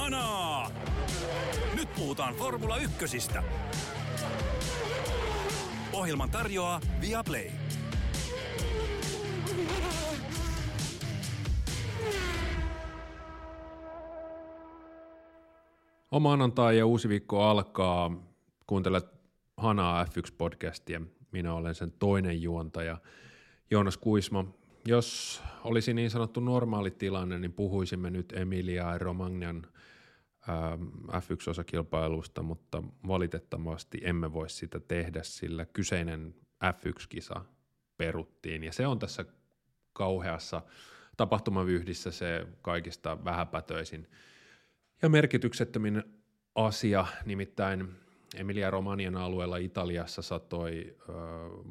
Kanaa! Nyt puhutaan Formula Ykkösistä. Ohjelman tarjoaa Viaplay. On maanantai ja uusi viikko alkaa. Kuuntelet Hanaa F1-podcastia. Minä olen sen toinen juontaja, Joonas Kuisma. Jos olisi niin sanottu normaali tilanne, niin puhuisimme nyt Emilia Romagnan ähm, F1-osakilpailusta, mutta valitettavasti emme voi sitä tehdä, sillä kyseinen F1-kisa peruttiin. Ja se on tässä kauheassa tapahtumavyyhdissä se kaikista vähäpätöisin ja merkityksettömin asia, nimittäin Emilia Romanian alueella Italiassa satoi ö,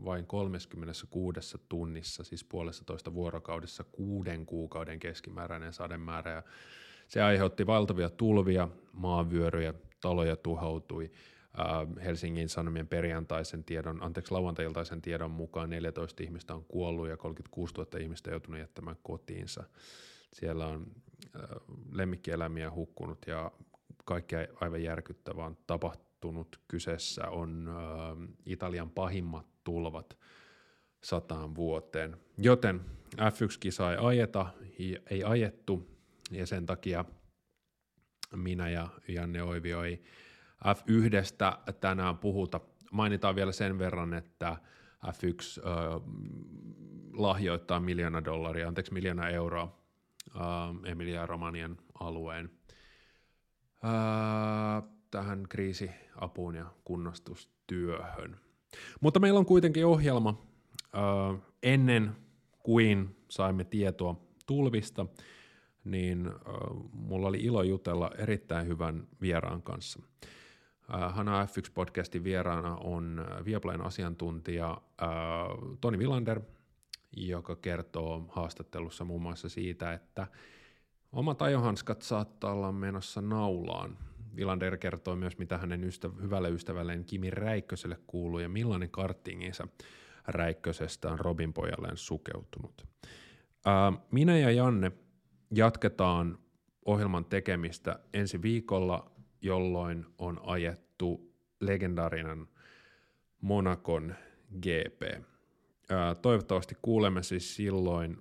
vain 36 tunnissa, siis puolessa toista vuorokaudessa, kuuden kuukauden keskimääräinen sademäärä. Ja se aiheutti valtavia tulvia, maanvyöryjä, taloja tuhoutui. Ö, Helsingin Sanomien perjantaisen tiedon, anteeksi lauantailtaisen tiedon mukaan 14 ihmistä on kuollut ja 36 000 ihmistä joutunut jättämään kotiinsa. Siellä on ö, lemmikkieläimiä hukkunut ja kaikkea aivan järkyttävää on tapahtunut tapahtunut. Kyseessä on äh, Italian pahimmat tulvat sataan vuoteen. Joten F1-kisa ei ajeta, ei ajettu, ja sen takia minä ja Janne Oivio ei F1 tänään puhuta. Mainitaan vielä sen verran, että F1 äh, lahjoittaa miljoona dollaria, anteeksi miljoona euroa äh, Emilia Romanian alueen äh, tähän kriisiapuun ja kunnostustyöhön. Mutta meillä on kuitenkin ohjelma ennen kuin saimme tietoa tulvista, niin äh, mulla oli ilo jutella erittäin hyvän vieraan kanssa. Hana F1-podcastin vieraana on Viaplayn asiantuntija äh, Toni Villander, joka kertoo haastattelussa muun muassa siitä, että omat ajohanskat saattaa olla menossa naulaan Vilander kertoo myös, mitä hänen ystäv- hyvälle ystävälleen Kimi Räikköselle kuuluu ja millainen karttinginsa Räikkösestä on Robin pojalleen sukeutunut. Ää, minä ja Janne jatketaan ohjelman tekemistä ensi viikolla, jolloin on ajettu legendaarinen Monakon GP. Ää, toivottavasti kuulemme siis silloin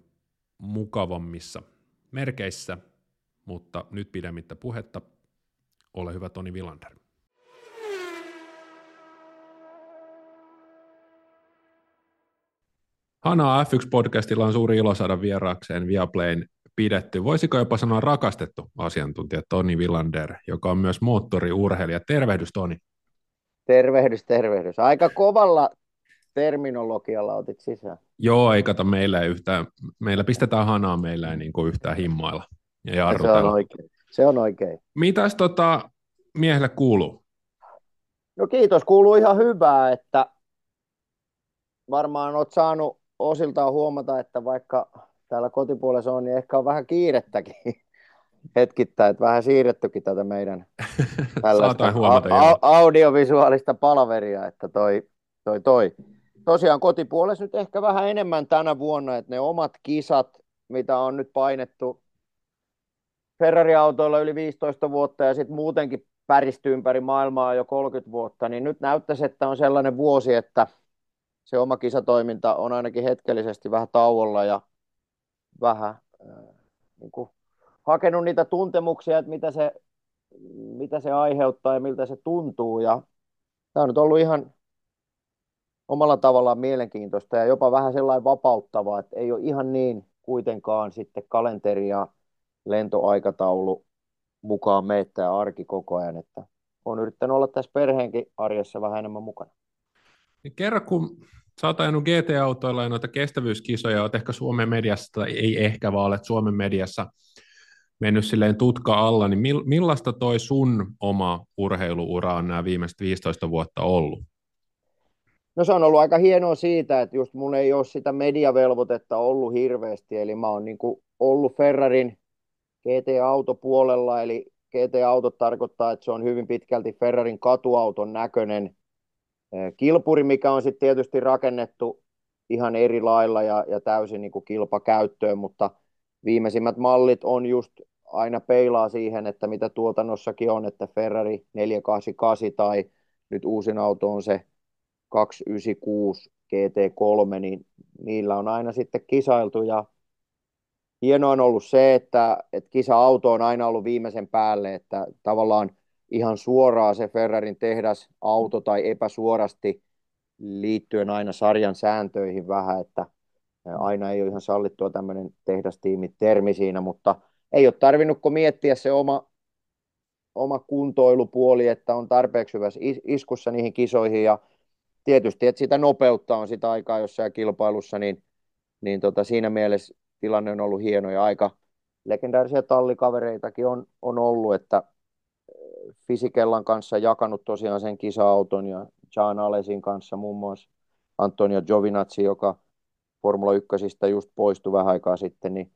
mukavammissa merkeissä, mutta nyt pidemmittä puhetta ole hyvä Toni Villander. Hanaa F1-podcastilla on suuri ilo saada vieraakseen Viaplayn pidetty, voisiko jopa sanoa rakastettu asiantuntija Toni Villander, joka on myös moottoriurheilija. Tervehdys Toni. Tervehdys, tervehdys. Aika kovalla terminologialla otit sisään. Joo, ei kato, meillä ei yhtään, meillä pistetään hanaa, meillä ei niin kuin yhtään himmailla ja Se on oikein. Se on oikein. Mitäs tota miehelle kuuluu? No kiitos, kuuluu ihan hyvää, että varmaan olet saanut osiltaan huomata, että vaikka täällä kotipuolessa on, niin ehkä on vähän kiirettäkin hetkittäin, että vähän siirrettykin tätä meidän tällaista huomata, a- audiovisuaalista palaveria, että toi, toi, toi. Tosiaan kotipuolessa nyt ehkä vähän enemmän tänä vuonna, että ne omat kisat, mitä on nyt painettu Ferrari-autoilla yli 15 vuotta ja sitten muutenkin päristy ympäri maailmaa jo 30 vuotta, niin nyt näyttäisi, että on sellainen vuosi, että se oma kisatoiminta on ainakin hetkellisesti vähän tauolla ja vähän äh, niin kuin, hakenut niitä tuntemuksia, että mitä se, mitä se aiheuttaa ja miltä se tuntuu. Ja tämä on nyt ollut ihan omalla tavallaan mielenkiintoista ja jopa vähän sellainen vapauttavaa, että ei ole ihan niin kuitenkaan sitten kalenteri ja lentoaikataulu mukaan meittää arki koko ajan, että on yrittänyt olla tässä perheenkin arjessa vähän enemmän mukana. Niin kerro, kun sä oot ajanut GT-autoilla ja noita kestävyyskisoja, oot ehkä Suomen mediassa, tai ei ehkä, vaan olet Suomen mediassa mennyt silleen tutka alla, niin millaista toi sun oma urheiluura on nämä viimeiset 15 vuotta ollut? No se on ollut aika hienoa siitä, että just mun ei ole sitä mediavelvoitetta ollut hirveästi, eli mä oon niin ollut Ferrarin GT-autopuolella, eli GT-autot tarkoittaa, että se on hyvin pitkälti Ferrarin katuauton näköinen eh, kilpuri, mikä on sitten tietysti rakennettu ihan eri lailla ja, ja täysin niin kuin kilpakäyttöön, mutta viimeisimmät mallit on just aina peilaa siihen, että mitä tuotannossakin on, että Ferrari 488 tai nyt uusin auto on se 296 GT3, niin niillä on aina sitten kisailtu ja hienoa on ollut se, että, että kisa-auto on aina ollut viimeisen päälle, että tavallaan ihan suoraan se Ferrarin tehdas auto tai epäsuorasti liittyen aina sarjan sääntöihin vähän, että aina ei ole ihan sallittua tämmöinen tehdastiimi-termi siinä, mutta ei ole tarvinnut miettiä se oma, oma kuntoilupuoli, että on tarpeeksi hyvässä iskussa niihin kisoihin ja tietysti, että sitä nopeutta on sitä aikaa jossain kilpailussa, niin, niin tota, siinä mielessä tilanne on ollut hieno ja aika legendaarisia tallikavereitakin on, on ollut, että Fisikellan kanssa jakanut tosiaan sen kisa-auton ja John Alesin kanssa muun muassa Antonio Giovinazzi, joka Formula 1 just poistui vähän aikaa sitten, niin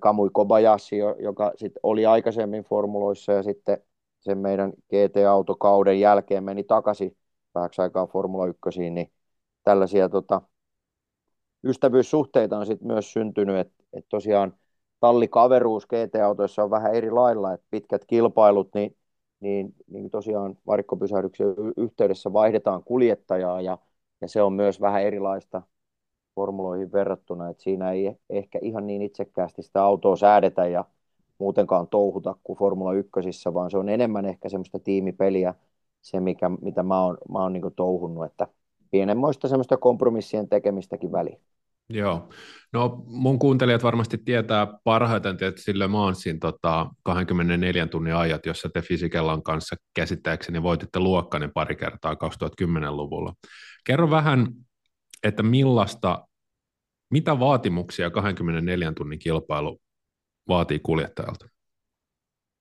Kamui Kobayashi, joka sit oli aikaisemmin formuloissa ja sitten sen meidän GT-autokauden jälkeen meni takaisin vähäksi aikaa Formula 1, niin tällaisia tota, ystävyyssuhteita on sitten myös syntynyt, että et tosiaan tallikaveruus GT-autoissa on vähän eri lailla, että pitkät kilpailut, niin, niin, niin tosiaan varikkopysähdyksen yhteydessä vaihdetaan kuljettajaa ja, ja se on myös vähän erilaista formuloihin verrattuna, että siinä ei ehkä ihan niin itsekkäästi sitä autoa säädetä ja muutenkaan touhuta kuin Formula 1, vaan se on enemmän ehkä semmoista tiimipeliä, se mikä, mitä mä oon, mä oon niin touhunnut, että pienemmoista semmoista kompromissien tekemistäkin väliin. Joo. No mun kuuntelijat varmasti tietää parhaiten että sille Maansin tota 24 tunnin ajat, jossa te Fisikellan kanssa käsittääkseni voititte luokkainen pari kertaa 2010-luvulla. Kerro vähän, että millaista, mitä vaatimuksia 24 tunnin kilpailu vaatii kuljettajalta?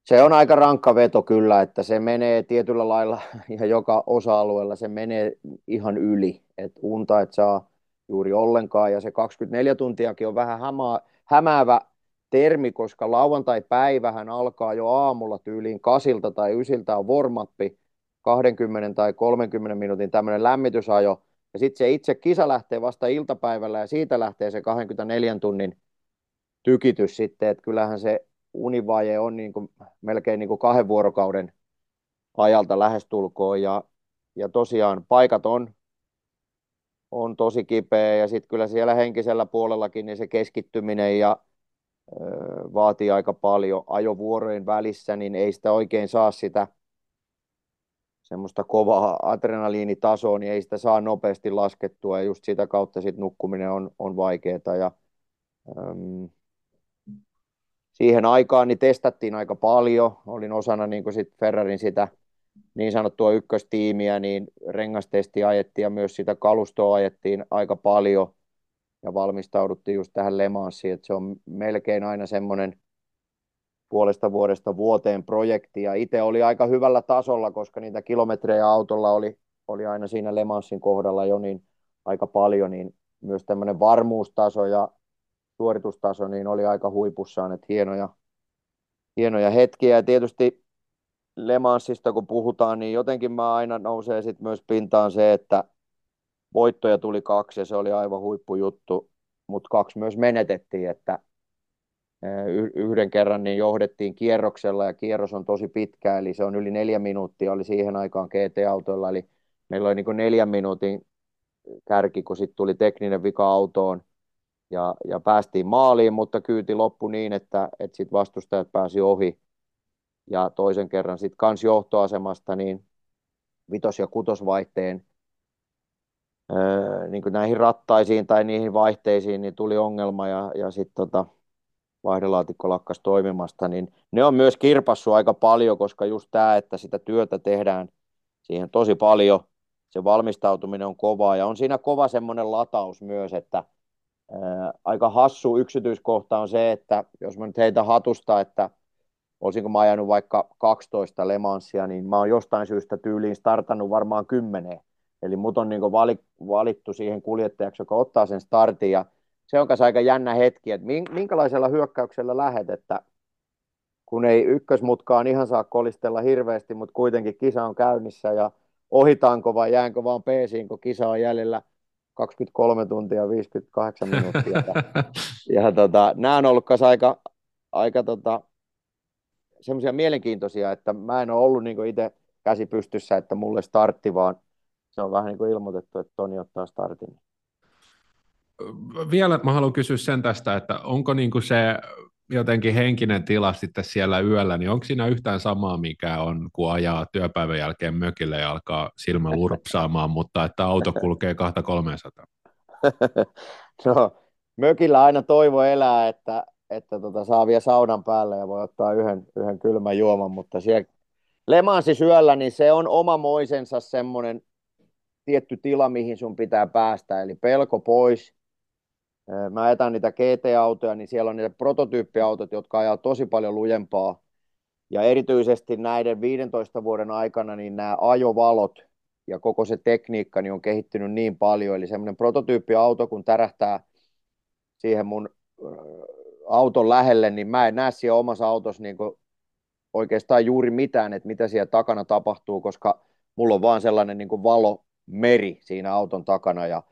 Se on aika rankka veto kyllä, että se menee tietyllä lailla ja joka osa-alueella se menee ihan yli, että unta et saa juuri ollenkaan ja se 24 tuntiakin on vähän hämää, hämäävä termi, koska lauantai-päivähän alkaa jo aamulla tyyliin kasilta tai ysiltä on warmappi, 20 tai 30 minuutin tämmöinen lämmitysajo, ja sitten se itse kisa lähtee vasta iltapäivällä ja siitä lähtee se 24 tunnin tykitys sitten, että kyllähän se univaje on niin kuin, melkein niin kuin kahden vuorokauden ajalta lähestulkoon ja, ja tosiaan paikat on, on tosi kipeä ja sitten kyllä siellä henkisellä puolellakin niin se keskittyminen ja ö, vaatii aika paljon ajovuorojen välissä, niin ei sitä oikein saa sitä semmoista kovaa adrenaliinitasoa, niin ei sitä saa nopeasti laskettua ja just sitä kautta sit nukkuminen on, on vaikeaa ja siihen aikaan niin testattiin aika paljon, olin osana niin sit Ferrarin sitä niin sanottua ykköstiimiä, niin rengastesti ajettiin ja myös sitä kalustoa ajettiin aika paljon. Ja valmistauduttiin just tähän Lemansiin, että se on melkein aina semmoinen puolesta vuodesta vuoteen projekti. Ja itse oli aika hyvällä tasolla, koska niitä kilometrejä autolla oli, oli aina siinä Lemansin kohdalla jo niin aika paljon, niin myös tämmöinen varmuustaso ja suoritustaso niin oli aika huipussaan, että hienoja, hienoja hetkiä. Ja tietysti Le Mansista kun puhutaan, niin jotenkin mä aina nousee sit myös pintaan se, että voittoja tuli kaksi ja se oli aivan huippujuttu, mutta kaksi myös menetettiin, että yhden kerran niin johdettiin kierroksella ja kierros on tosi pitkä, eli se on yli neljä minuuttia, oli siihen aikaan GT-autoilla, eli meillä oli niin neljän minuutin kärki, kun sitten tuli tekninen vika autoon ja, ja päästiin maaliin, mutta kyyti loppu niin, että, että sitten vastustajat pääsi ohi. Ja toisen kerran sitten kans johtoasemasta niin vitos- ja kutosvaihteen öö, niin näihin rattaisiin tai niihin vaihteisiin niin tuli ongelma ja, ja sitten tota, vaihdelaatikko lakkas toimimasta, niin ne on myös kirpassu aika paljon, koska just tämä, että sitä työtä tehdään siihen tosi paljon, se valmistautuminen on kovaa ja on siinä kova semmoinen lataus myös, että aika hassu yksityiskohta on se, että jos mä nyt heitä hatusta, että olisinko mä ajanut vaikka 12 Lemansia, niin mä oon jostain syystä tyyliin startannut varmaan kymmeneen. Eli mut on niin valittu siihen kuljettajaksi, joka ottaa sen startin ja se on aika jännä hetki, että minkälaisella hyökkäyksellä lähet, että kun ei ykkösmutkaan ihan saa kolistella hirveästi, mutta kuitenkin kisa on käynnissä ja ohitaanko vai jäänkö vaan peesiin, kun kisa on jäljellä 23 tuntia 58 minuuttia. Ja, ja tota, nämä on ollut aika, aika tota, semmoisia mielenkiintoisia, että mä en ole ollut niin itse käsi pystyssä, että mulle startti, vaan se on vähän niin kuin ilmoitettu, että Toni ottaa startin. Vielä mä haluan kysyä sen tästä, että onko niin kuin se jotenkin henkinen tila sitten siellä yöllä, niin onko siinä yhtään samaa, mikä on, kun ajaa työpäivän jälkeen mökille ja alkaa silmä lurpsaamaan, mutta että auto kulkee 200 no, mökillä aina toivo elää, että, että tota, saa vielä saunan päälle ja voi ottaa yhden, yhden kylmän juoman, mutta siellä Lemansi syöllä, niin se on omamoisensa semmoinen tietty tila, mihin sun pitää päästä, eli pelko pois. Mä ajetaan niitä GT-autoja, niin siellä on niitä prototyyppiautot, jotka ajaa tosi paljon lujempaa. Ja erityisesti näiden 15 vuoden aikana niin nämä ajovalot ja koko se tekniikka niin on kehittynyt niin paljon. Eli semmoinen prototyyppiauto, kun tärähtää siihen mun auton lähelle, niin mä en näe siellä omassa autossa niin oikeastaan juuri mitään, että mitä siellä takana tapahtuu, koska mulla on vaan sellainen niin valomeri siinä auton takana ja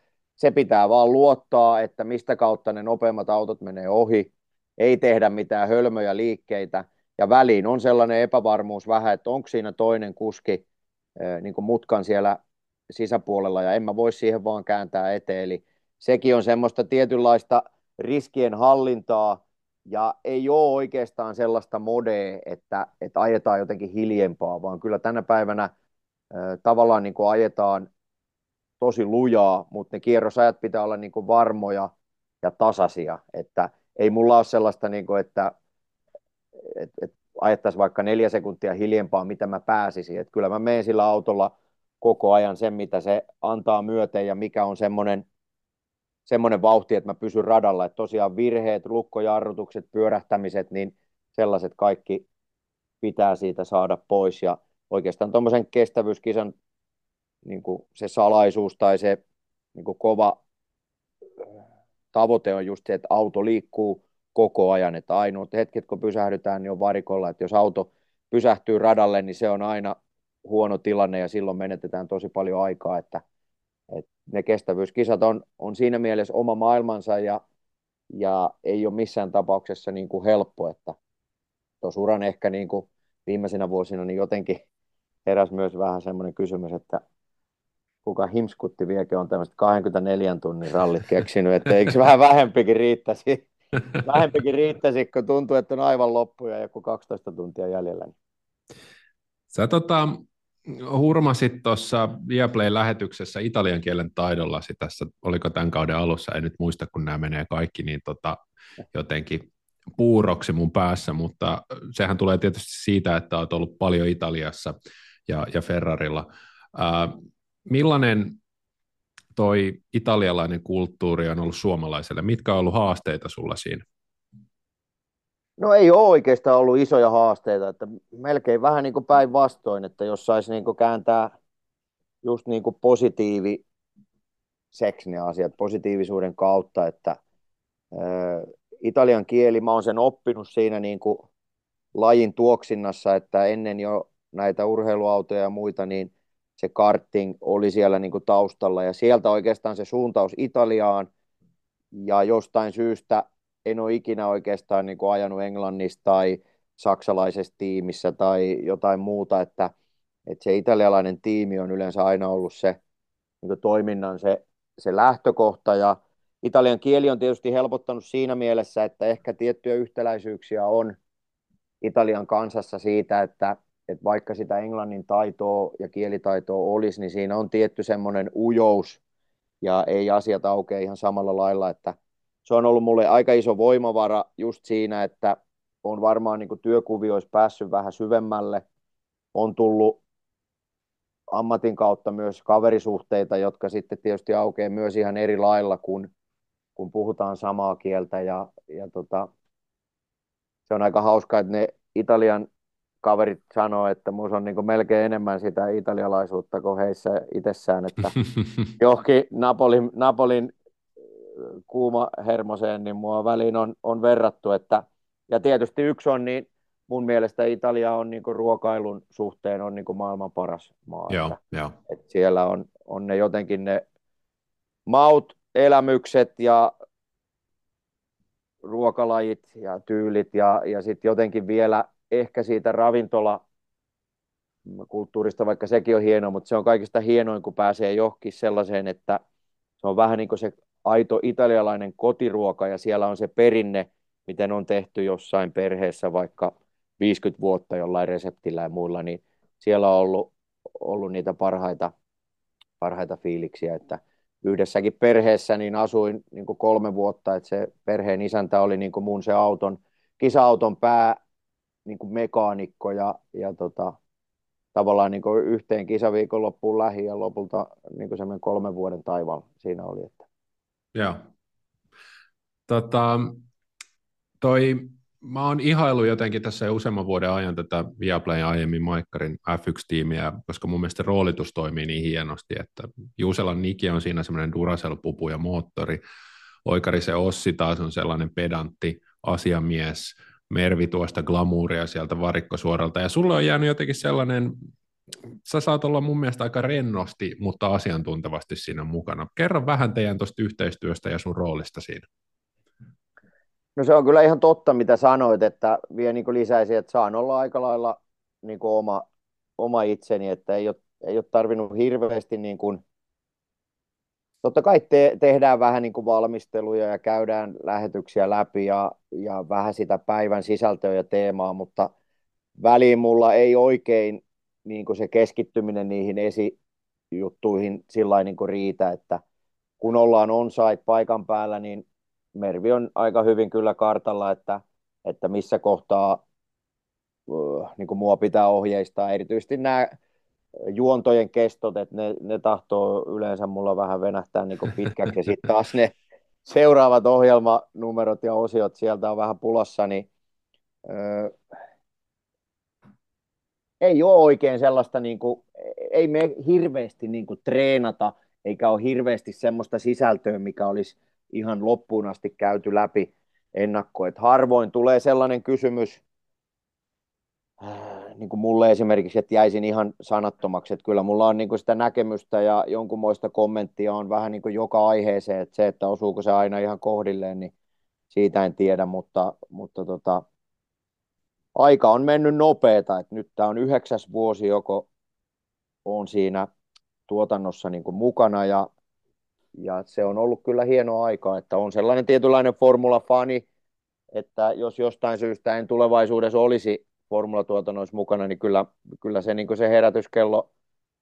se pitää vaan luottaa, että mistä kautta ne nopeimmat autot menee ohi, ei tehdä mitään hölmöjä liikkeitä. Ja väliin on sellainen epävarmuus vähän, että onko siinä toinen kuski niin kuin mutkan siellä sisäpuolella. Ja en mä voi siihen vaan kääntää eteen, eli sekin on semmoista tietynlaista riskien hallintaa. Ja ei ole oikeastaan sellaista modea, että, että ajetaan jotenkin hiljempaa, vaan kyllä tänä päivänä tavallaan niin kuin ajetaan tosi lujaa, mutta ne kierrosajat pitää olla niin kuin varmoja ja tasaisia, että ei mulla ole sellaista, niin kuin, että, että, että ajettaisiin vaikka neljä sekuntia hiljempaa, mitä mä pääsisin, että kyllä mä menen sillä autolla koko ajan sen, mitä se antaa myöten ja mikä on semmoinen, semmoinen vauhti, että mä pysyn radalla, että tosiaan virheet, lukkojarrutukset, pyörähtämiset, niin sellaiset kaikki pitää siitä saada pois. Ja oikeastaan tuommoisen kestävyyskisan niin kuin se salaisuus tai se niin kuin kova tavoite on just se, että auto liikkuu koko ajan, että ainoat hetket, kun pysähdytään, niin on varikolla, että jos auto pysähtyy radalle, niin se on aina huono tilanne ja silloin menetetään tosi paljon aikaa, että, että ne kestävyyskisat on, on siinä mielessä oma maailmansa ja, ja ei ole missään tapauksessa niin kuin helppo, että tuossa uran ehkä niin kuin viimeisinä vuosina niin jotenkin heräs myös vähän semmoinen kysymys, että kuka himskutti vieläkin on tämmöistä 24 tunnin rallit keksinyt, että eikö vähän vähempikin riittäisi, vähempikin riittäisi, kun tuntuu, että on aivan loppu ja joku 12 tuntia jäljellä. Sä tota, hurmasit tuossa Viaplay-lähetyksessä italian kielen taidollasi tässä, oliko tämän kauden alussa, en nyt muista, kun nämä menee kaikki, niin tota, jotenkin puuroksi mun päässä, mutta sehän tulee tietysti siitä, että olet ollut paljon Italiassa ja, ja Ferrarilla. Ää, millainen toi italialainen kulttuuri on ollut suomalaiselle? Mitkä on ollut haasteita sulla siinä? No ei ole oikeastaan ollut isoja haasteita, että melkein vähän niin kuin päinvastoin, että jos saisi niin kuin kääntää just niin kuin positiivi ne asiat positiivisuuden kautta, että ä, italian kieli, mä oon sen oppinut siinä niin kuin lajin tuoksinnassa, että ennen jo näitä urheiluautoja ja muita, niin se karting oli siellä niin kuin taustalla ja sieltä oikeastaan se suuntaus Italiaan. Ja jostain syystä en ole ikinä oikeastaan niin kuin ajanut Englannissa tai saksalaisessa tiimissä tai jotain muuta, että, että se italialainen tiimi on yleensä aina ollut se niin toiminnan se, se lähtökohta. Ja Italian kieli on tietysti helpottanut siinä mielessä, että ehkä tiettyjä yhtäläisyyksiä on Italian kansassa siitä, että että vaikka sitä englannin taitoa ja kielitaitoa olisi, niin siinä on tietty semmoinen ujous ja ei asiat aukea ihan samalla lailla, että se on ollut mulle aika iso voimavara just siinä, että on varmaan niin työkuvioissa päässyt vähän syvemmälle, on tullut ammatin kautta myös kaverisuhteita, jotka sitten tietysti aukeaa myös ihan eri lailla, kun, kun puhutaan samaa kieltä ja, ja tota, se on aika hauskaa, että ne Italian kaverit sanoo, että minussa on niin melkein enemmän sitä italialaisuutta kuin heissä itsessään, että johonkin Napolin, Napolin kuuma hermoseen, niin mua väliin on, on verrattu, että ja tietysti yksi on, niin mun mielestä Italia on niin ruokailun suhteen on niin maailman paras maa. Joo, että, jo. että siellä on, on ne jotenkin ne maut, elämykset ja ruokalajit ja tyylit ja, ja sitten jotenkin vielä ehkä siitä ravintola kulttuurista, vaikka sekin on hienoa, mutta se on kaikista hienoin, kun pääsee johonkin sellaiseen, että se on vähän niin kuin se aito italialainen kotiruoka ja siellä on se perinne, miten on tehty jossain perheessä vaikka 50 vuotta jollain reseptillä ja muilla, niin siellä on ollut, ollut niitä parhaita, parhaita fiiliksiä, että yhdessäkin perheessä niin asuin niin kuin kolme vuotta, että se perheen isäntä oli niin kuin mun se auton, kisa-auton pää niin kuin mekaanikko ja, ja tota, tavallaan niin kuin yhteen loppuun lähi ja lopulta niin kuin semmoinen kolmen vuoden taival siinä oli. Että. Joo. Tota, toi, mä oon ihailu jotenkin tässä jo useamman vuoden ajan tätä Viaplayn aiemmin Maikkarin F1-tiimiä, koska mun mielestä roolitus toimii niin hienosti, että Juuselan Niki on siinä semmoinen Duracell-pupu ja moottori, Oikarisen Ossi taas on sellainen pedantti asiamies, Mervi tuosta glamouria sieltä varikkosuoralta, ja sulle on jäänyt jotenkin sellainen, sä saat olla mun mielestä aika rennosti, mutta asiantuntevasti siinä mukana. Kerro vähän teidän tuosta yhteistyöstä ja sun roolista siinä. No se on kyllä ihan totta, mitä sanoit, että vielä niin lisäisi, että saan olla aika lailla niin oma, oma itseni, että ei ole, ei ole tarvinnut hirveästi niin kuin, totta kai te, tehdään vähän niin kuin valmisteluja ja käydään lähetyksiä läpi ja, ja vähän sitä päivän sisältöä ja teemaa, mutta väliin mulla ei oikein niin kuin se keskittyminen niihin esijuttuihin sillä niin kuin riitä, että kun ollaan on-site paikan päällä, niin Mervi on aika hyvin kyllä kartalla, että, että missä kohtaa niin kuin mua pitää ohjeistaa. Erityisesti nämä juontojen kestot, että ne, ne tahtoo yleensä mulla vähän venähtää niin pitkäksi. Ja sitten taas ne seuraavat ohjelmanumerot ja osiot sieltä on vähän pulassa, niin öö, ei ole oikein sellaista, niin kuin, ei me hirveästi niin kuin, treenata, eikä ole hirveästi semmoista sisältöä, mikä olisi ihan loppuun asti käyty läpi ennakko. Et harvoin tulee sellainen kysymys, niin kuin mulle esimerkiksi, että jäisin ihan sanattomaksi, että kyllä mulla on niin kuin sitä näkemystä ja jonkunmoista kommenttia on vähän niin kuin joka aiheeseen, että se, että osuuko se aina ihan kohdilleen, niin siitä en tiedä, mutta, mutta tota, aika on mennyt nopeeta, että nyt tämä on yhdeksäs vuosi, joko on siinä tuotannossa niin kuin mukana ja ja se on ollut kyllä hieno aika, että on sellainen tietynlainen formula-fani, että jos jostain syystä en tulevaisuudessa olisi formulatuotannoissa mukana, niin kyllä, kyllä se, niin se herätyskello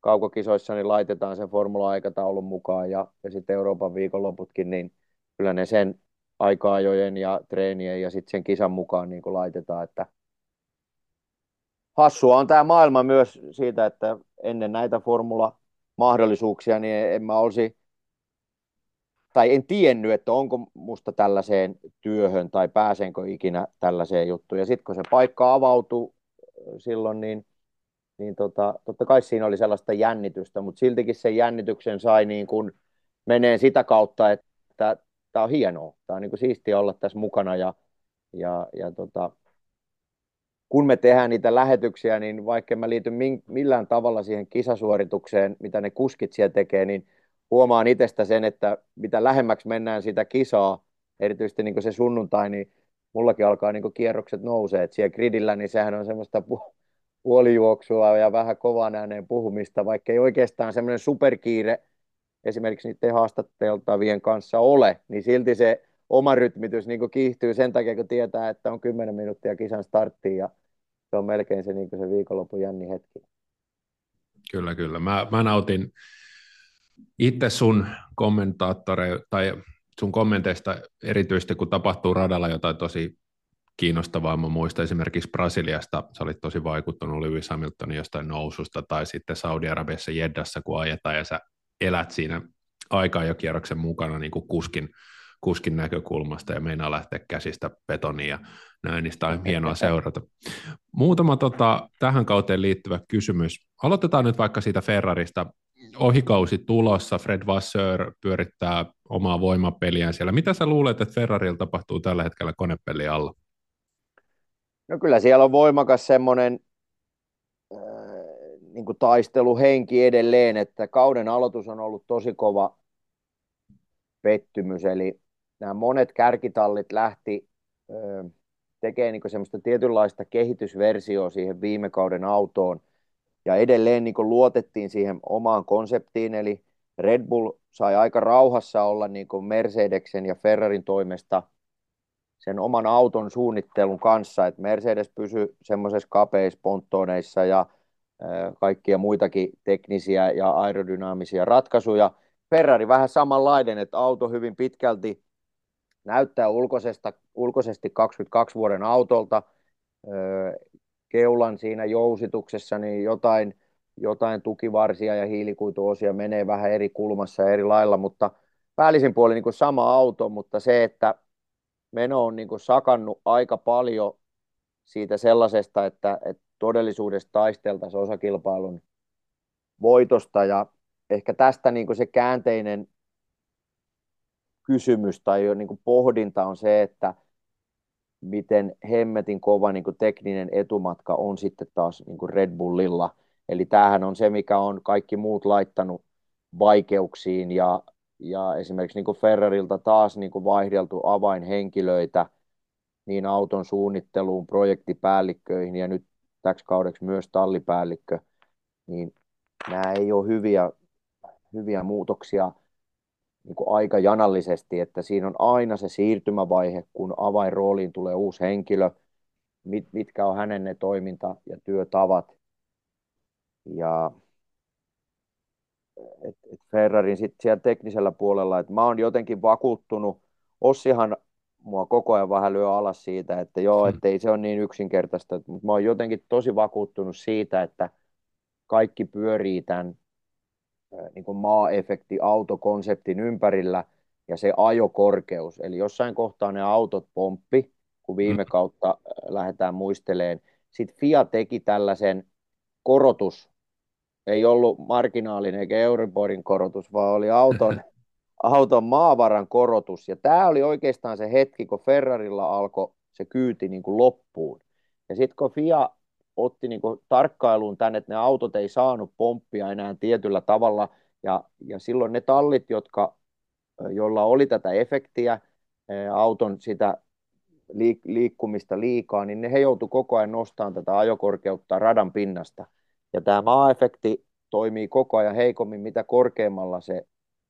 kaukokisoissa niin laitetaan sen formula-aikataulun mukaan ja, ja sitten Euroopan viikonloputkin, niin kyllä ne sen aika-ajojen ja treenien ja sitten sen kisan mukaan niin laitetaan, että hassua on tämä maailma myös siitä, että ennen näitä formula-mahdollisuuksia, niin en mä olisi tai en tiennyt, että onko musta tällaiseen työhön tai pääsenkö ikinä tällaiseen juttuun. Ja sitten kun se paikka avautui silloin, niin, niin tota, totta kai siinä oli sellaista jännitystä, mutta siltikin sen jännityksen sai niin kuin menee sitä kautta, että tämä on hienoa. Tämä on niin kuin siistiä olla tässä mukana ja, ja, ja tota, kun me tehdään niitä lähetyksiä, niin vaikka mä liityn millään tavalla siihen kisasuoritukseen, mitä ne kuskit siellä tekee, niin huomaan itsestä sen, että mitä lähemmäksi mennään sitä kisaa, erityisesti niin se sunnuntai, niin mullakin alkaa niin kierrokset nousee. Et siellä gridillä, niin sehän on semmoista pu- puolijuoksua ja vähän kovan ääneen puhumista, vaikka ei oikeastaan semmoinen superkiire esimerkiksi niiden haastatteltavien kanssa ole, niin silti se oma rytmitys niin kiihtyy sen takia, kun tietää, että on 10 minuuttia kisan starttiin ja se on melkein se, niin se viikonlopun jänni hetki. Kyllä, kyllä. Mä, mä nautin itse sun kommentaattori tai sun kommenteista erityisesti, kun tapahtuu radalla jotain tosi kiinnostavaa. Mä muistan esimerkiksi Brasiliasta, sä olit tosi vaikuttunut Lewis Hamiltonin jostain noususta, tai sitten Saudi-Arabiassa Jeddassa, kun ajetaan ja sä elät siinä aikaa jo kierroksen mukana niin kuin kuskin, kuskin näkökulmasta ja meinaa lähteä käsistä betoniin ja näin, niin sitä on hienoa seurata. Muutama tota, tähän kauteen liittyvä kysymys. Aloitetaan nyt vaikka siitä Ferrarista ohikausi tulossa, Fred Vasseur pyörittää omaa voimapeliään siellä. Mitä sä luulet, että Ferrarilla tapahtuu tällä hetkellä konepeli alla? No kyllä siellä on voimakas semmoinen äh, niin taisteluhenki edelleen, että kauden aloitus on ollut tosi kova pettymys, eli nämä monet kärkitallit lähti äh, tekee niin semmoista tietynlaista kehitysversioa siihen viime kauden autoon. Ja edelleen niin luotettiin siihen omaan konseptiin, eli Red Bull sai aika rauhassa olla niin Mercedeksen ja Ferrarin toimesta sen oman auton suunnittelun kanssa, että Mercedes pysyi semmoisessa kapeissa ponttooneissa ja kaikkia muitakin teknisiä ja aerodynaamisia ratkaisuja. Ferrari vähän samanlainen, että auto hyvin pitkälti näyttää ulkoisesta, ulkoisesti 22 vuoden autolta. Keulan siinä jousituksessa niin jotain, jotain tukivarsia ja hiilikuituosia menee vähän eri kulmassa ja eri lailla, mutta päällisin puoli niin kuin sama auto, mutta se, että meno on niin kuin sakannut aika paljon siitä sellaisesta, että, että todellisuudessa taisteltaisiin osakilpailun voitosta ja ehkä tästä niin kuin se käänteinen kysymys tai niin kuin pohdinta on se, että miten hemmetin kova niin kuin tekninen etumatka on sitten taas niin kuin Red Bullilla. Eli tämähän on se, mikä on kaikki muut laittanut vaikeuksiin ja, ja esimerkiksi niin kuin Ferrarilta taas niin kuin vaihdeltu avainhenkilöitä niin auton suunnitteluun, projektipäällikköihin ja nyt täksi kaudeksi myös tallipäällikkö, niin nämä ei ole hyviä, hyviä muutoksia niin kuin aika janallisesti, että siinä on aina se siirtymävaihe, kun avainrooliin tulee uusi henkilö, mit, mitkä on hänen ne toiminta- ja työtavat. Ja et, et Ferrarin sitten siellä teknisellä puolella, että mä oon jotenkin vakuuttunut, Ossihan mua koko ajan vähän lyö alas siitä, että joo, hmm. ei se ole niin yksinkertaista, mutta mä oon jotenkin tosi vakuuttunut siitä, että kaikki pyörii tämän niin kuin maa-efekti autokonseptin ympärillä ja se ajokorkeus. Eli jossain kohtaa ne autot pomppi, kun viime mm. kautta lähdetään muisteleen. Sitten FIA teki tällaisen korotus, ei ollut marginaalinen eikä Euriborin korotus, vaan oli auton, auton maavaran korotus. Ja tämä oli oikeastaan se hetki, kun Ferrarilla alkoi se kyyti niin kuin loppuun. Ja sitten kun FIA otti niin kuin tarkkailuun tänne, että ne autot ei saanut pomppia enää tietyllä tavalla, ja, ja silloin ne tallit, jotka, joilla oli tätä efektiä, auton sitä liikkumista liikaa, niin ne he joutu koko ajan nostamaan tätä ajokorkeutta radan pinnasta. Ja tämä maa-efekti toimii koko ajan heikommin, mitä korkeammalla se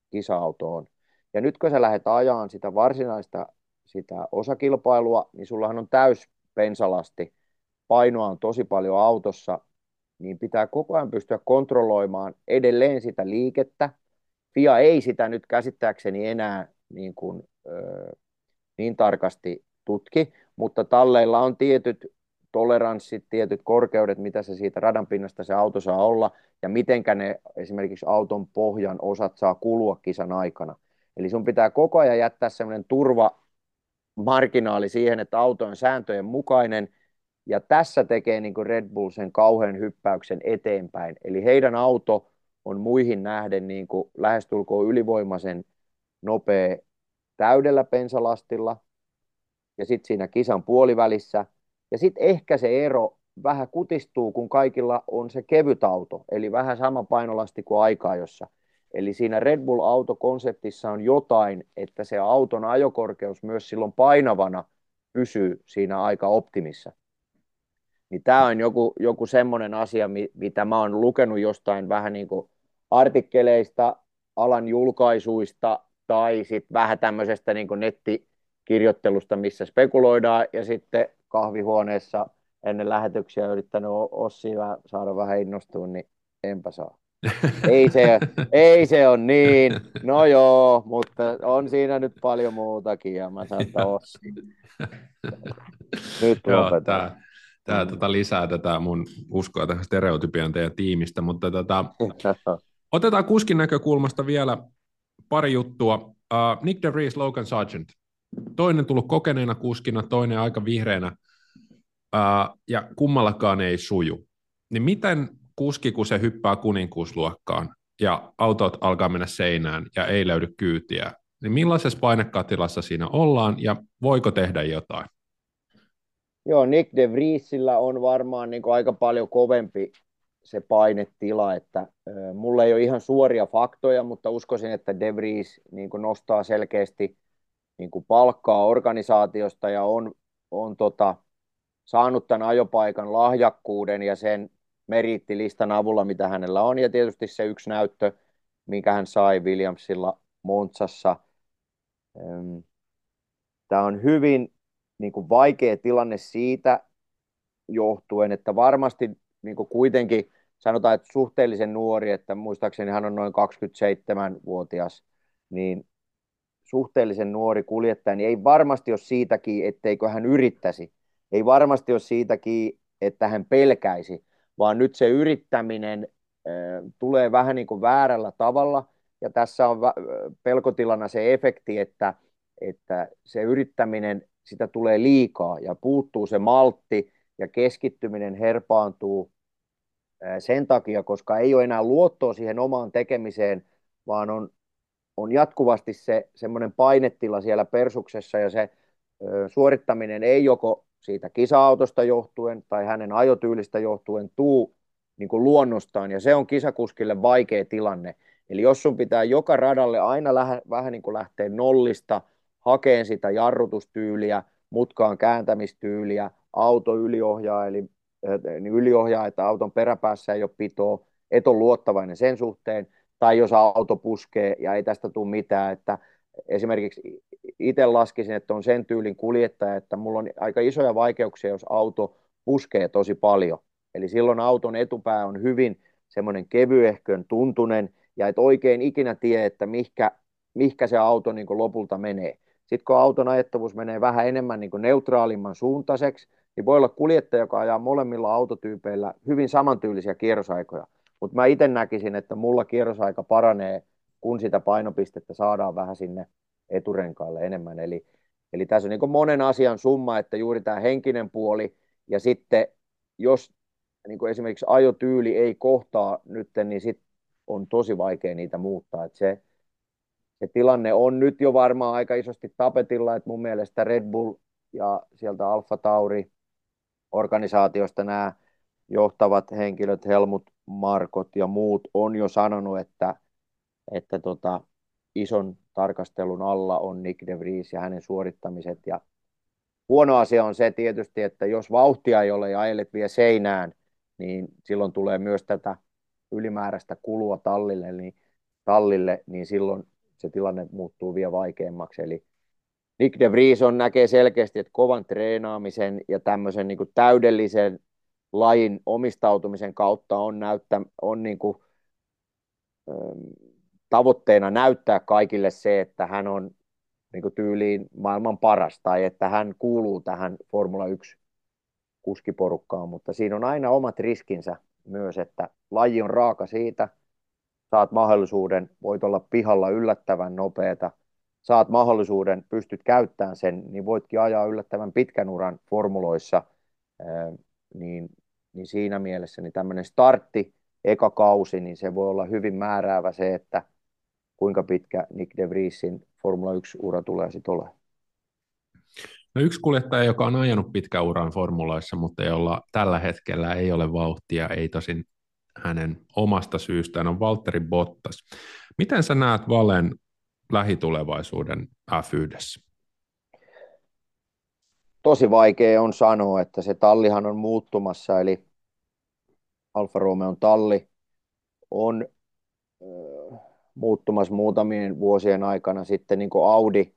kisa-auto on. Ja nyt kun sä lähdet ajaan sitä varsinaista sitä osakilpailua, niin sullahan on täys pensalasti, painoa on tosi paljon autossa, niin pitää koko ajan pystyä kontrolloimaan edelleen sitä liikettä. FIA ei sitä nyt käsittääkseni enää niin, kuin, ö, niin tarkasti tutki, mutta talleilla on tietyt toleranssit, tietyt korkeudet, mitä se siitä radan pinnasta se auto saa olla, ja mitenkä ne esimerkiksi auton pohjan osat saa kulua kisan aikana. Eli sun pitää koko ajan jättää semmoinen turva marginaali siihen, että auto on sääntöjen mukainen, ja tässä tekee niin kuin Red Bull sen kauhean hyppäyksen eteenpäin. Eli heidän auto on muihin nähden niin kuin lähestulkoon ylivoimaisen nopea täydellä pensalastilla ja sitten siinä kisan puolivälissä. Ja sitten ehkä se ero vähän kutistuu, kun kaikilla on se kevyt auto, eli vähän sama painolasti kuin aika-ajossa. Eli siinä Red Bull-autokonseptissa on jotain, että se auton ajokorkeus myös silloin painavana pysyy siinä aika optimissa. Niin tämä on joku, joku semmoinen asia, mitä mä oon lukenut jostain vähän niin kuin artikkeleista, alan julkaisuista tai sitten vähän tämmöisestä niin kuin nettikirjoittelusta, missä spekuloidaan ja sitten kahvihuoneessa ennen lähetyksiä yrittänyt Ossi saada vähän innostua, niin enpä saa. ei, se, ei se on niin. No joo, mutta on siinä nyt paljon muutakin ja mä sanon, että Ossi. Nyt lopetan. Tämä mm. tota lisää tätä mun uskoa tähän stereotypian teidän tiimistä, mutta tota, otetaan kuskin näkökulmasta vielä pari juttua. Uh, Nick DeVries, Logan Sargent. Toinen tullut kokeneena kuskina, toinen aika vihreänä, uh, ja kummallakaan ei suju. Niin miten kuski, kun se hyppää kuninkuusluokkaan ja autot alkaa mennä seinään ja ei löydy kyytiä, niin millaisessa painekatilassa siinä ollaan ja voiko tehdä jotain? Joo, Nick de Vriesillä on varmaan niin kuin aika paljon kovempi se painetila, että mulla ei ole ihan suoria faktoja, mutta uskoisin, että De Vries niin kuin nostaa selkeästi niin kuin palkkaa organisaatiosta ja on on tota, saanut tämän ajopaikan lahjakkuuden ja sen meriittilistan avulla, mitä hänellä on, ja tietysti se yksi näyttö, minkä hän sai Williamsilla Montsassa. Tämä on hyvin niin kuin vaikea tilanne siitä johtuen, että varmasti niin kuin kuitenkin sanotaan, että suhteellisen nuori, että muistaakseni hän on noin 27-vuotias, niin suhteellisen nuori kuljettaja, niin ei varmasti ole siitäkin, etteikö hän yrittäisi. Ei varmasti ole siitäkin, että hän pelkäisi, vaan nyt se yrittäminen tulee vähän niin kuin väärällä tavalla, ja tässä on pelkotilana se efekti, että, että se yrittäminen, sitä tulee liikaa ja puuttuu se maltti ja keskittyminen herpaantuu sen takia, koska ei ole enää luottoa siihen omaan tekemiseen, vaan on, on jatkuvasti se semmoinen painetila siellä persuksessa ja se ö, suorittaminen ei joko siitä kisa-autosta johtuen tai hänen ajotyylistä johtuen tuu niin kuin luonnostaan ja se on kisakuskille vaikea tilanne. Eli jos sun pitää joka radalle aina lähe, vähän niin kuin lähteä nollista, hakeen sitä jarrutustyyliä, mutkaan kääntämistyyliä, auto yliohjaa, eli niin yliohjaa, että auton peräpäässä ei ole pitoa, et ole luottavainen sen suhteen, tai jos auto puskee ja ei tästä tule mitään, että esimerkiksi itse laskisin, että on sen tyylin kuljettaja, että mulla on aika isoja vaikeuksia, jos auto puskee tosi paljon. Eli silloin auton etupää on hyvin semmoinen kevyehkön tuntunen, ja et oikein ikinä tiedä, että mihkä, mihkä se auto niin lopulta menee. Sitten kun auton ajettavuus menee vähän enemmän niin neutraalimman suuntaiseksi, niin voi olla kuljettaja, joka ajaa molemmilla autotyypeillä hyvin samantyylisiä kierrosaikoja. Mutta mä itse näkisin, että mulla kierrosaika paranee, kun sitä painopistettä saadaan vähän sinne eturenkaalle enemmän. Eli, eli tässä on niin monen asian summa, että juuri tämä henkinen puoli ja sitten jos niin kuin esimerkiksi ajotyyli ei kohtaa nyt, niin sitten on tosi vaikea niitä muuttaa. Että se, se tilanne on nyt jo varmaan aika isosti tapetilla, että mun mielestä Red Bull ja sieltä Alfa Tauri organisaatiosta nämä johtavat henkilöt, Helmut Markot ja muut, on jo sanonut, että, että tota, ison tarkastelun alla on Nick de Vries ja hänen suorittamiset. Ja huono asia on se tietysti, että jos vauhtia ei ole ja ajelet vie seinään, niin silloin tulee myös tätä ylimääräistä kulua tallille, niin, tallille, niin silloin se tilanne muuttuu vielä vaikeammaksi. Eli Nick de Vries on näkee selkeästi, että kovan treenaamisen ja tämmöisen niin täydellisen lajin omistautumisen kautta on, näyttä, on niin kuin, tavoitteena näyttää kaikille se, että hän on niin kuin tyyliin maailman paras tai että hän kuuluu tähän Formula 1 kuskiporukkaan, mutta siinä on aina omat riskinsä myös, että laji on raaka siitä, saat mahdollisuuden, voit olla pihalla yllättävän nopeata, saat mahdollisuuden, pystyt käyttämään sen, niin voitkin ajaa yllättävän pitkän uran formuloissa, niin, niin siinä mielessä niin tämmöinen startti, eka kausi, niin se voi olla hyvin määräävä se, että kuinka pitkä Nick de Vriesin Formula 1-ura tulee sitten olemaan. No yksi kuljettaja, joka on ajanut pitkä uran formuloissa, mutta jolla tällä hetkellä ei ole vauhtia, ei tosin hänen omasta syystään, on Valtteri Bottas. Miten sä näet Valen lähitulevaisuuden f Tosi vaikea on sanoa, että se tallihan on muuttumassa, eli Alfa Romeon talli on muuttumassa muutamien vuosien aikana sitten niin kuin Audi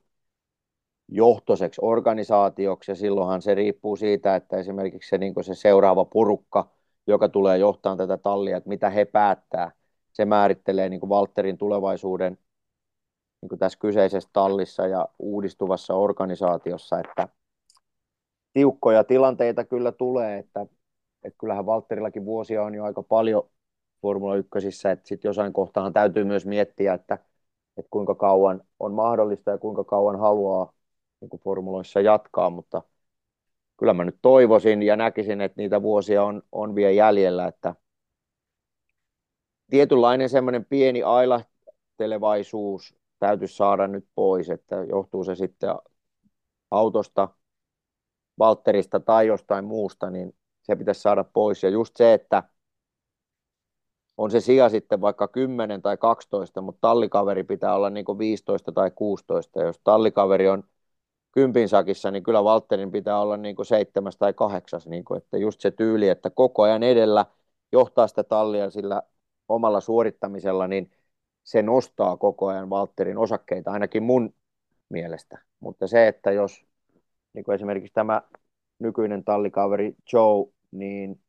johtoiseksi organisaatioksi, ja silloinhan se riippuu siitä, että esimerkiksi se, niin se seuraava purukka, joka tulee johtamaan tätä tallia, että mitä he päättää, se määrittelee niin Valtterin tulevaisuuden niin kuin tässä kyseisessä tallissa ja uudistuvassa organisaatiossa, että tiukkoja tilanteita kyllä tulee, että, että kyllähän Valtterillakin vuosia on jo aika paljon Formula 1, että sitten jossain kohtaan täytyy myös miettiä, että, että kuinka kauan on mahdollista ja kuinka kauan haluaa niin kuin formuloissa jatkaa, mutta kyllä mä nyt toivoisin ja näkisin, että niitä vuosia on, on vielä jäljellä, että tietynlainen semmoinen pieni ailahtelevaisuus täytyisi saada nyt pois, että johtuu se sitten autosta, Valtterista tai jostain muusta, niin se pitäisi saada pois. Ja just se, että on se sija sitten vaikka 10 tai 12, mutta tallikaveri pitää olla niin kuin 15 tai 16. Ja jos tallikaveri on kympin sakissa, niin kyllä Valtterin pitää olla niin kuin seitsemäs tai kahdeksas, niin kuin, että just se tyyli, että koko ajan edellä johtaa sitä tallia sillä omalla suorittamisella, niin se nostaa koko ajan Valtterin osakkeita, ainakin mun mielestä. Mutta se, että jos niin kuin esimerkiksi tämä nykyinen tallikaveri Joe, niin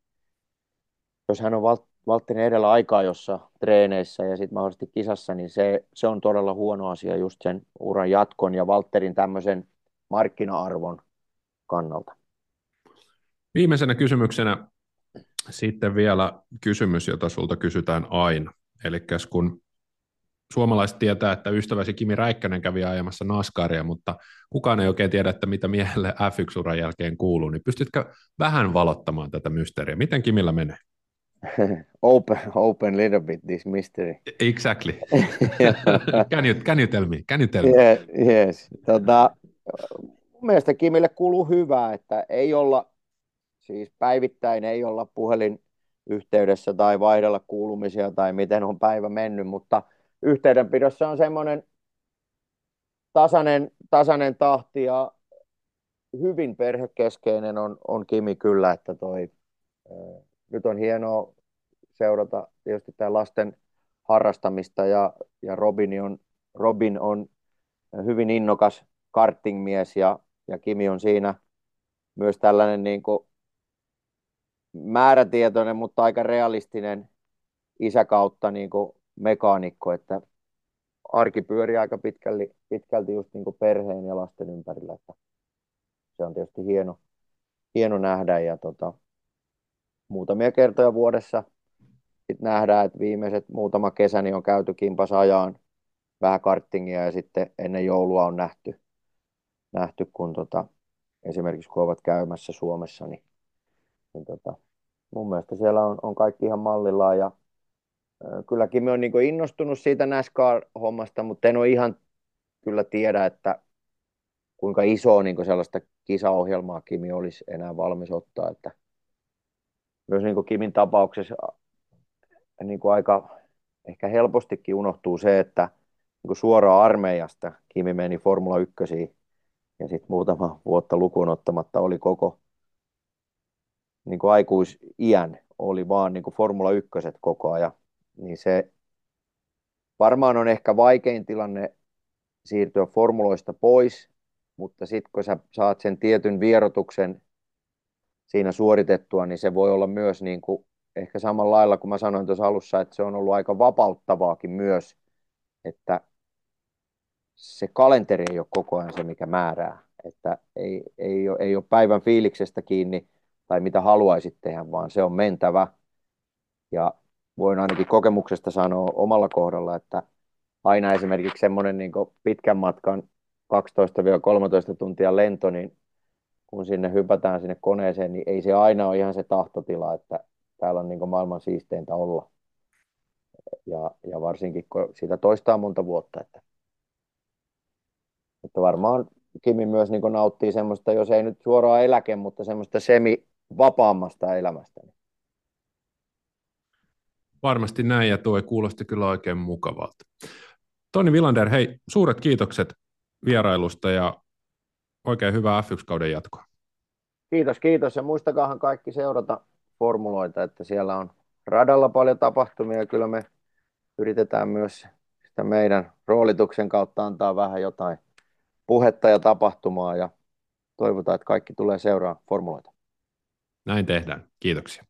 jos hän on Valtterin edellä aikaa jossa treeneissä ja sitten mahdollisesti kisassa, niin se, se on todella huono asia just sen uran jatkon ja Valtterin tämmöisen markkina-arvon kannalta. Viimeisenä kysymyksenä sitten vielä kysymys, jota sulta kysytään aina. Eli kun suomalaiset tietää, että ystäväsi Kimi Räikkönen kävi ajamassa NASCARia, mutta kukaan ei oikein tiedä, että mitä miehelle F1-uran jälkeen kuuluu, niin pystytkö vähän valottamaan tätä mysteeriä? Miten Kimillä menee? open, open little bit this mystery. Exactly. can, you, can you tell me? Can you tell me? Yeah, yes. Tota, mielestä Kimille kuuluu hyvää, että ei olla, siis päivittäin ei olla puhelin yhteydessä tai vaihdella kuulumisia tai miten on päivä mennyt, mutta yhteydenpidossa on semmoinen tasainen, tasainen tahti ja hyvin perhekeskeinen on, on Kimi kyllä, että toi, nyt on hienoa seurata tietysti tämä lasten harrastamista ja, ja Robin, on, Robin on hyvin innokas kartingmies ja, ja Kimi on siinä myös tällainen niin kuin määrätietoinen, mutta aika realistinen isäkautta niin kuin mekaanikko, että arki pyörii aika pitkälti, pitkälti just niin kuin perheen ja lasten ympärillä, että se on tietysti hieno, hieno nähdä ja tota, muutamia kertoja vuodessa sit nähdään, että viimeiset muutama kesä niin on käyty kimpas ajaan vähän karttingia ja sitten ennen joulua on nähty, nähty kun tota, esimerkiksi kun ovat käymässä Suomessa, niin, niin tota, mun mielestä siellä on, on kaikki ihan mallillaan ja kylläkin me on niin innostunut siitä NASCAR-hommasta, mutta en ole ihan kyllä tiedä, että kuinka iso niin sellaista kisaohjelmaa Kimi olisi enää valmis ottaa. Että myös niin Kimin tapauksessa niin aika ehkä helpostikin unohtuu se, että niin suoraan armeijasta Kimi meni Formula 1 ja sitten muutama vuotta lukuun ottamatta oli koko niin aikuisiän oli vaan niin Formula 1 koko ajan. Niin se varmaan on ehkä vaikein tilanne siirtyä formuloista pois, mutta sitten kun sä saat sen tietyn vierotuksen siinä suoritettua, niin se voi olla myös niin kuin, ehkä samalla lailla kuin mä sanoin tuossa alussa, että se on ollut aika vapauttavaakin myös, että se kalenteri ei ole koko ajan se, mikä määrää, että ei, ei, ole, ei ole päivän fiiliksestä kiinni tai mitä haluaisit tehdä, vaan se on mentävä. Ja voin ainakin kokemuksesta sanoa omalla kohdalla, että aina esimerkiksi semmoinen niin pitkän matkan 12-13 tuntia lento, niin kun sinne hypätään sinne koneeseen, niin ei se aina ole ihan se tahtotila, että täällä on niin maailman siisteintä olla. Ja, ja varsinkin, kun sitä toistaa monta vuotta, että, että varmaan Kimi myös niin nauttii semmoista, jos ei nyt suoraan eläke, mutta semmoista semi-vapaammasta elämästä. Varmasti näin, ja tuo kuulosti kyllä oikein mukavalta. Toni Villander, hei, suuret kiitokset vierailusta ja oikein hyvää F1-kauden jatkoa. Kiitos, kiitos. Ja muistakaahan kaikki seurata formuloita, että siellä on radalla paljon tapahtumia ja kyllä me yritetään myös sitä meidän roolituksen kautta antaa vähän jotain puhetta ja tapahtumaa ja toivotaan, että kaikki tulee seuraa formuloita. Näin tehdään. Kiitoksia.